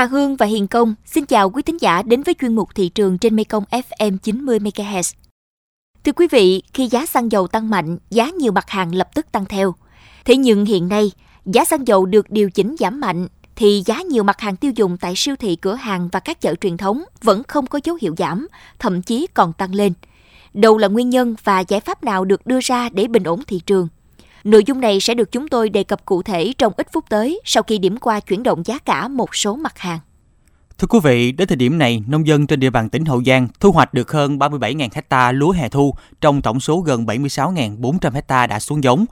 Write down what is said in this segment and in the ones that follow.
Hà Hương và Hiền Công xin chào quý thính giả đến với chuyên mục thị trường trên Mekong FM 90 MHz. Thưa quý vị, khi giá xăng dầu tăng mạnh, giá nhiều mặt hàng lập tức tăng theo. Thế nhưng hiện nay, giá xăng dầu được điều chỉnh giảm mạnh thì giá nhiều mặt hàng tiêu dùng tại siêu thị, cửa hàng và các chợ truyền thống vẫn không có dấu hiệu giảm, thậm chí còn tăng lên. Đâu là nguyên nhân và giải pháp nào được đưa ra để bình ổn thị trường? Nội dung này sẽ được chúng tôi đề cập cụ thể trong ít phút tới sau khi điểm qua chuyển động giá cả một số mặt hàng. Thưa quý vị, đến thời điểm này, nông dân trên địa bàn tỉnh Hậu Giang thu hoạch được hơn 37.000 hecta lúa hè thu trong tổng số gần 76.400 hecta đã xuống giống,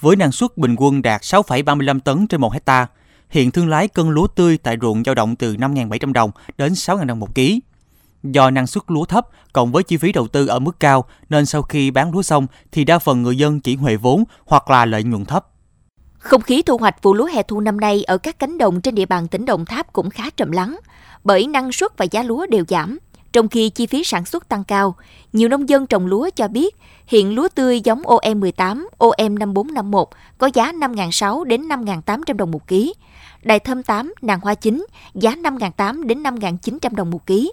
với năng suất bình quân đạt 6,35 tấn trên 1 hecta. Hiện thương lái cân lúa tươi tại ruộng dao động từ 5.700 đồng đến 6.000 đồng một ký. Do năng suất lúa thấp cộng với chi phí đầu tư ở mức cao nên sau khi bán lúa xong thì đa phần người dân chỉ huệ vốn hoặc là lợi nhuận thấp. Không khí thu hoạch vụ lúa hè thu năm nay ở các cánh đồng trên địa bàn tỉnh Đồng Tháp cũng khá trầm lắng, bởi năng suất và giá lúa đều giảm, trong khi chi phí sản xuất tăng cao. Nhiều nông dân trồng lúa cho biết hiện lúa tươi giống OM18, OM5451 có giá 5.600 đến 5.800 đồng một ký. Đài thơm 8, nàng hoa chín giá 5.800 đến 5.900 đồng một ký.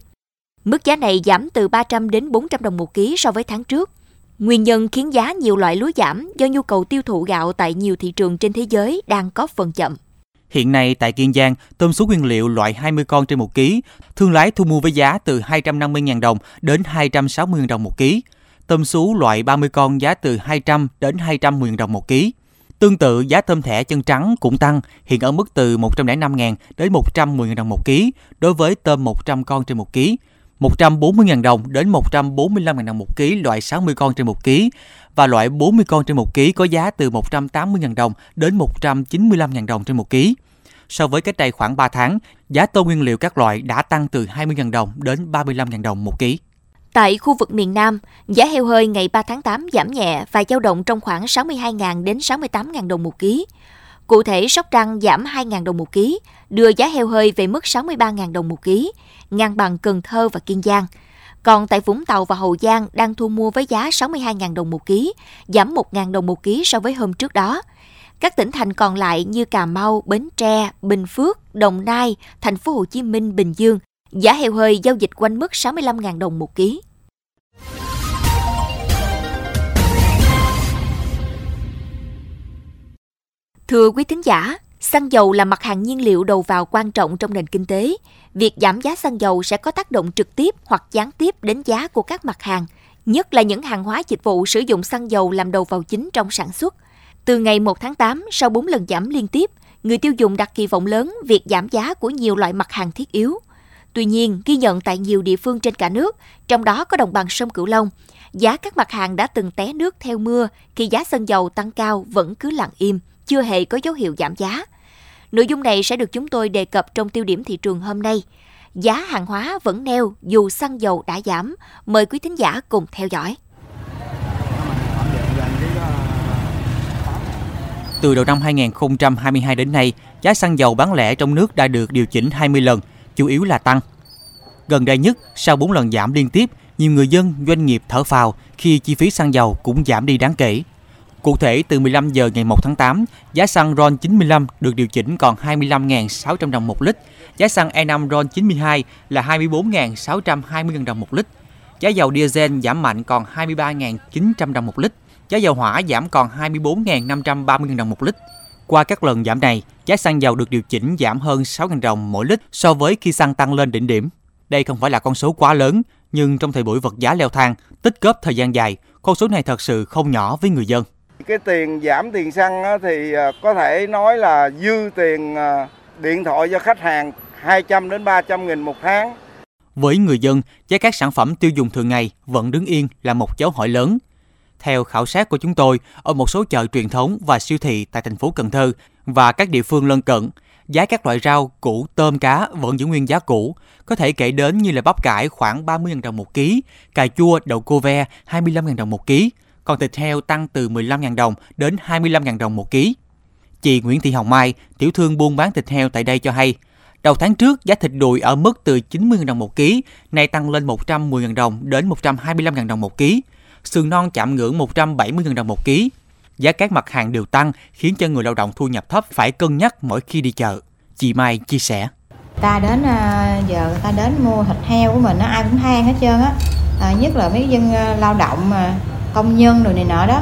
Mức giá này giảm từ 300 đến 400 đồng một ký so với tháng trước. Nguyên nhân khiến giá nhiều loại lúa giảm do nhu cầu tiêu thụ gạo tại nhiều thị trường trên thế giới đang có phần chậm. Hiện nay tại Kiên Giang, tôm sú nguyên liệu loại 20 con trên 1 kg, thương lái thu mua với giá từ 250.000 đồng đến 260.000 đồng một kg. Tôm sú loại 30 con giá từ 200 đến 210.000 đồng một kg. Tương tự, giá tôm thẻ chân trắng cũng tăng, hiện ở mức từ 105.000 đến 110.000 đồng một kg đối với tôm 100 con trên 1 kg 140.000 đồng đến 145.000 đồng một ký loại 60 con trên một ký và loại 40 con trên một ký có giá từ 180.000 đồng đến 195.000 đồng trên một ký. So với cách đây khoảng 3 tháng, giá tôm nguyên liệu các loại đã tăng từ 20.000 đồng đến 35.000 đồng một ký. Tại khu vực miền Nam, giá heo hơi ngày 3 tháng 8 giảm nhẹ và dao động trong khoảng 62.000 đến 68.000 đồng một ký. Cụ thể, Sóc Trăng giảm 2.000 đồng một ký, đưa giá heo hơi về mức 63.000 đồng một ký, ngang bằng Cần Thơ và Kiên Giang. Còn tại Vũng Tàu và Hậu Giang đang thu mua với giá 62.000 đồng một ký, giảm 1.000 đồng một ký so với hôm trước đó. Các tỉnh thành còn lại như Cà Mau, Bến Tre, Bình Phước, Đồng Nai, Thành phố Hồ Chí Minh, Bình Dương, giá heo hơi giao dịch quanh mức 65.000 đồng một ký. Thưa quý thính giả, xăng dầu là mặt hàng nhiên liệu đầu vào quan trọng trong nền kinh tế. Việc giảm giá xăng dầu sẽ có tác động trực tiếp hoặc gián tiếp đến giá của các mặt hàng, nhất là những hàng hóa dịch vụ sử dụng xăng dầu làm đầu vào chính trong sản xuất. Từ ngày 1 tháng 8, sau 4 lần giảm liên tiếp, người tiêu dùng đặt kỳ vọng lớn việc giảm giá của nhiều loại mặt hàng thiết yếu. Tuy nhiên, ghi nhận tại nhiều địa phương trên cả nước, trong đó có đồng bằng sông Cửu Long, giá các mặt hàng đã từng té nước theo mưa khi giá xăng dầu tăng cao vẫn cứ lặng im – chưa hề có dấu hiệu giảm giá. Nội dung này sẽ được chúng tôi đề cập trong tiêu điểm thị trường hôm nay. Giá hàng hóa vẫn neo dù xăng dầu đã giảm. Mời quý thính giả cùng theo dõi. Từ đầu năm 2022 đến nay, giá xăng dầu bán lẻ trong nước đã được điều chỉnh 20 lần, chủ yếu là tăng. Gần đây nhất, sau 4 lần giảm liên tiếp, nhiều người dân, doanh nghiệp thở phào khi chi phí xăng dầu cũng giảm đi đáng kể. Cụ thể, từ 15 giờ ngày 1 tháng 8, giá xăng RON 95 được điều chỉnh còn 25.600 đồng một lít. Giá xăng E5 RON 92 là 24.620 đồng một lít. Giá dầu diesel giảm mạnh còn 23.900 đồng một lít. Giá dầu hỏa giảm còn 24.530 đồng một lít. Qua các lần giảm này, giá xăng dầu được điều chỉnh giảm hơn 6.000 đồng mỗi lít so với khi xăng tăng lên đỉnh điểm. Đây không phải là con số quá lớn, nhưng trong thời buổi vật giá leo thang, tích góp thời gian dài, con số này thật sự không nhỏ với người dân. Cái tiền giảm tiền xăng thì ờ, có thể nói là dư tiền ờ, điện thoại cho khách hàng 200 đến 300 nghìn một tháng. Với người dân, giá các sản phẩm tiêu dùng thường ngày vẫn đứng yên là một dấu hỏi lớn. Theo khảo sát của chúng tôi, ở một số chợ truyền thống và siêu thị tại thành phố Cần Thơ và các địa phương lân cận, giá các loại rau, củ, tôm, cá vẫn giữ nguyên giá cũ. Có thể kể đến như là bắp cải khoảng 30.000 đồng một ký, cà chua, đậu cô ve 25.000 đồng một ký, còn thịt heo tăng từ 15.000 đồng đến 25.000 đồng một ký. Chị Nguyễn Thị Hồng Mai, tiểu thương buôn bán thịt heo tại đây cho hay, đầu tháng trước giá thịt đùi ở mức từ 90.000 đồng một ký, nay tăng lên 110.000 đồng đến 125.000 đồng một ký. Sườn non chạm ngưỡng 170.000 đồng một ký. Giá các mặt hàng đều tăng khiến cho người lao động thu nhập thấp phải cân nhắc mỗi khi đi chợ. Chị Mai chia sẻ. ta đến ờ, giờ ta đến mua thịt heo của mình nó ai cũng than hết trơn á à, nhất là mấy dân ờ, lao động mà công nhân rồi này nọ đó.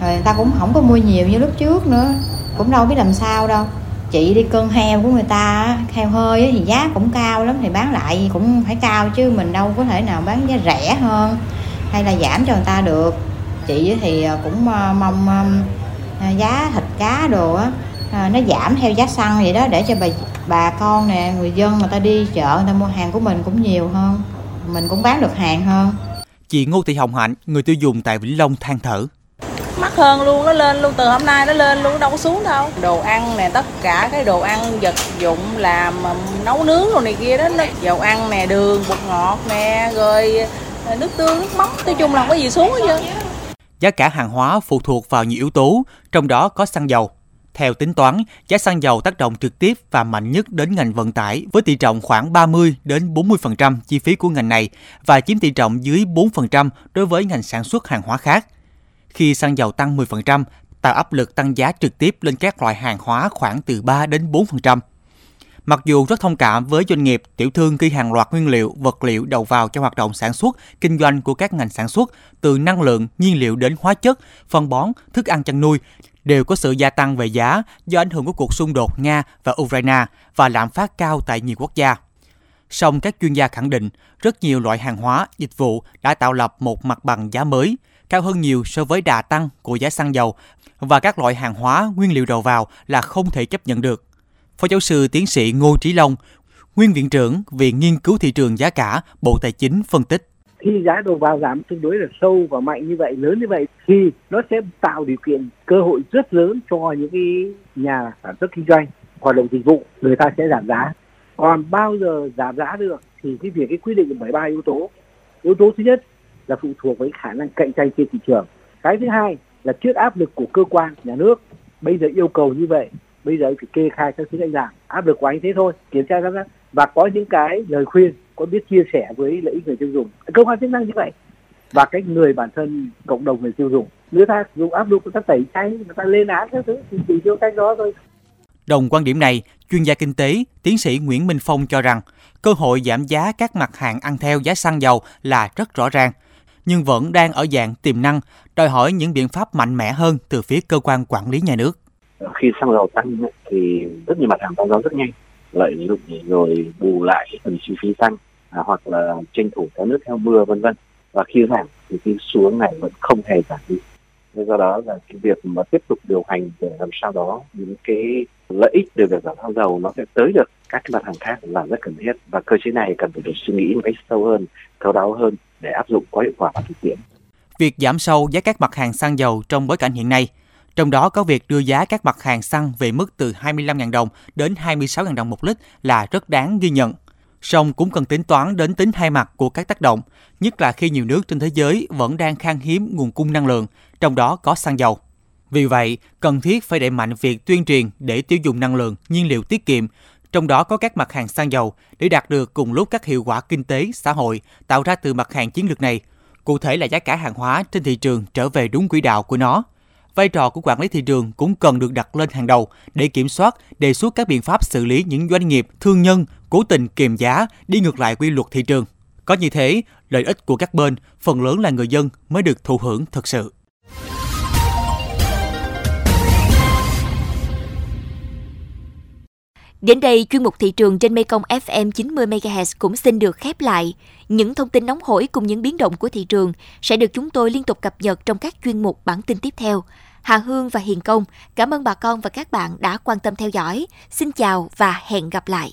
Rồi người ta cũng không có mua nhiều như lúc trước nữa. Cũng đâu biết làm sao đâu. Chị đi cân heo của người ta heo hơi thì giá cũng cao lắm, thì bán lại cũng phải cao chứ mình đâu có thể nào bán giá rẻ hơn hay là giảm cho người ta được. Chị thì à, cũng à, mong à, giá thịt cá đồ á nó giảm theo giá xăng vậy đó để cho bà bà con nè, người dân mà ta đi chợ người ta mua hàng của mình cũng nhiều hơn. Mình cũng bán được hàng hơn chị Ngô Thị Hồng Hạnh người tiêu dùng tại Vĩnh Long than thở. Mắc hơn luôn nó lên luôn từ hôm nay nó lên luôn đâu có xuống đâu. Đồ ăn nè tất cả cái đồ ăn vật dụng làm nấu nướng rồi này kia đó nó dầu ăn nè đường bột ngọt nè rồi ờ, nước tương nước mắm. Nói chung là không có gì xuống hết trơn. Giá cả hàng hóa phụ thuộc vào nhiều yếu tố trong đó có xăng dầu theo tính toán, giá xăng dầu tác động trực tiếp và mạnh nhất đến ngành vận tải với tỷ trọng khoảng 30 đến 40% chi phí của ngành này và chiếm tỷ trọng dưới 4% đối với ngành sản xuất hàng hóa khác. Khi xăng dầu tăng 10%, tạo áp lực tăng giá trực tiếp lên các loại hàng hóa khoảng từ 3 đến 4%. Mặc dù rất thông cảm với doanh nghiệp, tiểu thương khi hàng loạt nguyên liệu, vật liệu đầu vào cho hoạt động sản xuất, kinh doanh của các ngành sản xuất, từ năng lượng, nhiên liệu đến hóa chất, phân bón, thức ăn chăn nuôi, đều có sự gia tăng về giá do ảnh hưởng của cuộc xung đột Nga và Ukraine và lạm phát cao tại nhiều quốc gia. Song các chuyên gia khẳng định rất nhiều loại hàng hóa, dịch vụ đã tạo lập một mặt bằng giá mới, cao hơn nhiều so với đà tăng của giá xăng dầu và các loại hàng hóa nguyên liệu đầu vào là không thể chấp nhận được. Phó giáo sư tiến sĩ Ngô Trí Long, nguyên viện trưởng Viện Nghiên cứu Thị trường Giá cả, Bộ Tài chính phân tích. Khi giá đầu vào giảm tương đối là sâu và mạnh như vậy lớn như vậy thì nó sẽ tạo điều kiện cơ hội rất lớn cho những cái nhà sản xuất kinh doanh hoạt động dịch vụ người ta sẽ giảm giá. Còn bao giờ giảm giá được thì cái việc cái quy định bởi ba yếu tố. Yếu tố thứ nhất là phụ thuộc với khả năng cạnh tranh trên thị trường. Cái thứ hai là trước áp lực của cơ quan nhà nước. Bây giờ yêu cầu như vậy bây giờ phải kê khai các thứ anh làm áp lực của anh thế thôi kiểm tra giám sát. Và có những cái lời khuyên có biết chia sẻ với lợi ích người tiêu dùng. Cơ quan chức năng như vậy. Và cái người bản thân cộng đồng người tiêu dùng. Nếu ta dùng áp dụng người ta tẩy chay người ta lên án các thứ thì chỉ theo cách đó thôi. Đồng quan điểm này, chuyên gia kinh tế, tiến sĩ Nguyễn Minh Phong cho rằng cơ hội giảm giá các mặt hàng ăn theo giá xăng dầu là rất rõ ràng, nhưng vẫn đang ở dạng tiềm năng, đòi hỏi những biện pháp mạnh mẽ hơn từ phía cơ quan quản lý nhà nước. Khi xăng dầu tăng thì rất nhiều mặt hàng tăng giá rất nhanh, lợi dụng rồi bù lại phần chi phí tăng à, hoặc là tranh thủ có nước theo mưa vân vân. Và khi giảm thì cái xuống này vẫn không hề giảm đi. Nên do đó là cái việc mà tiếp tục điều hành để làm sao đó những cái lợi ích từ việc giảm xăng dầu nó sẽ tới được các cái mặt hàng khác là rất cần thiết. Và cơ chế này cần phải được suy nghĩ một cách sâu hơn, thấu đáo hơn để áp dụng có hiệu quả vào thực tiễn. Việc giảm sâu giá các mặt hàng xăng dầu trong bối cảnh hiện nay, trong đó có việc đưa giá các mặt hàng xăng về mức từ 25.000 đồng đến 26.000 đồng một lít là rất đáng ghi nhận song cũng cần tính toán đến tính hai mặt của các tác động, nhất là khi nhiều nước trên thế giới vẫn đang khan hiếm nguồn cung năng lượng, trong đó có xăng dầu. Vì vậy, cần thiết phải đẩy mạnh việc tuyên truyền để tiêu dùng năng lượng, nhiên liệu tiết kiệm, trong đó có các mặt hàng xăng dầu để đạt được cùng lúc các hiệu quả kinh tế, xã hội tạo ra từ mặt hàng chiến lược này. Cụ thể là giá cả hàng hóa trên thị trường trở về đúng quỹ đạo của nó – vai trò của quản lý thị trường cũng cần được đặt lên hàng đầu để kiểm soát, đề xuất các biện pháp xử lý những doanh nghiệp, thương nhân cố tình kiềm giá đi ngược lại quy luật thị trường. Có như thế, lợi ích của các bên phần lớn là người dân mới được thụ hưởng thực sự. Đến đây, chuyên mục thị trường trên Mekong FM 90 MHz cũng xin được khép lại. Những thông tin nóng hổi cùng những biến động của thị trường sẽ được chúng tôi liên tục cập nhật trong các chuyên mục bản tin tiếp theo. Hà Hương và Hiền Công, cảm ơn bà con và các bạn đã quan tâm theo dõi. Xin chào và hẹn gặp lại.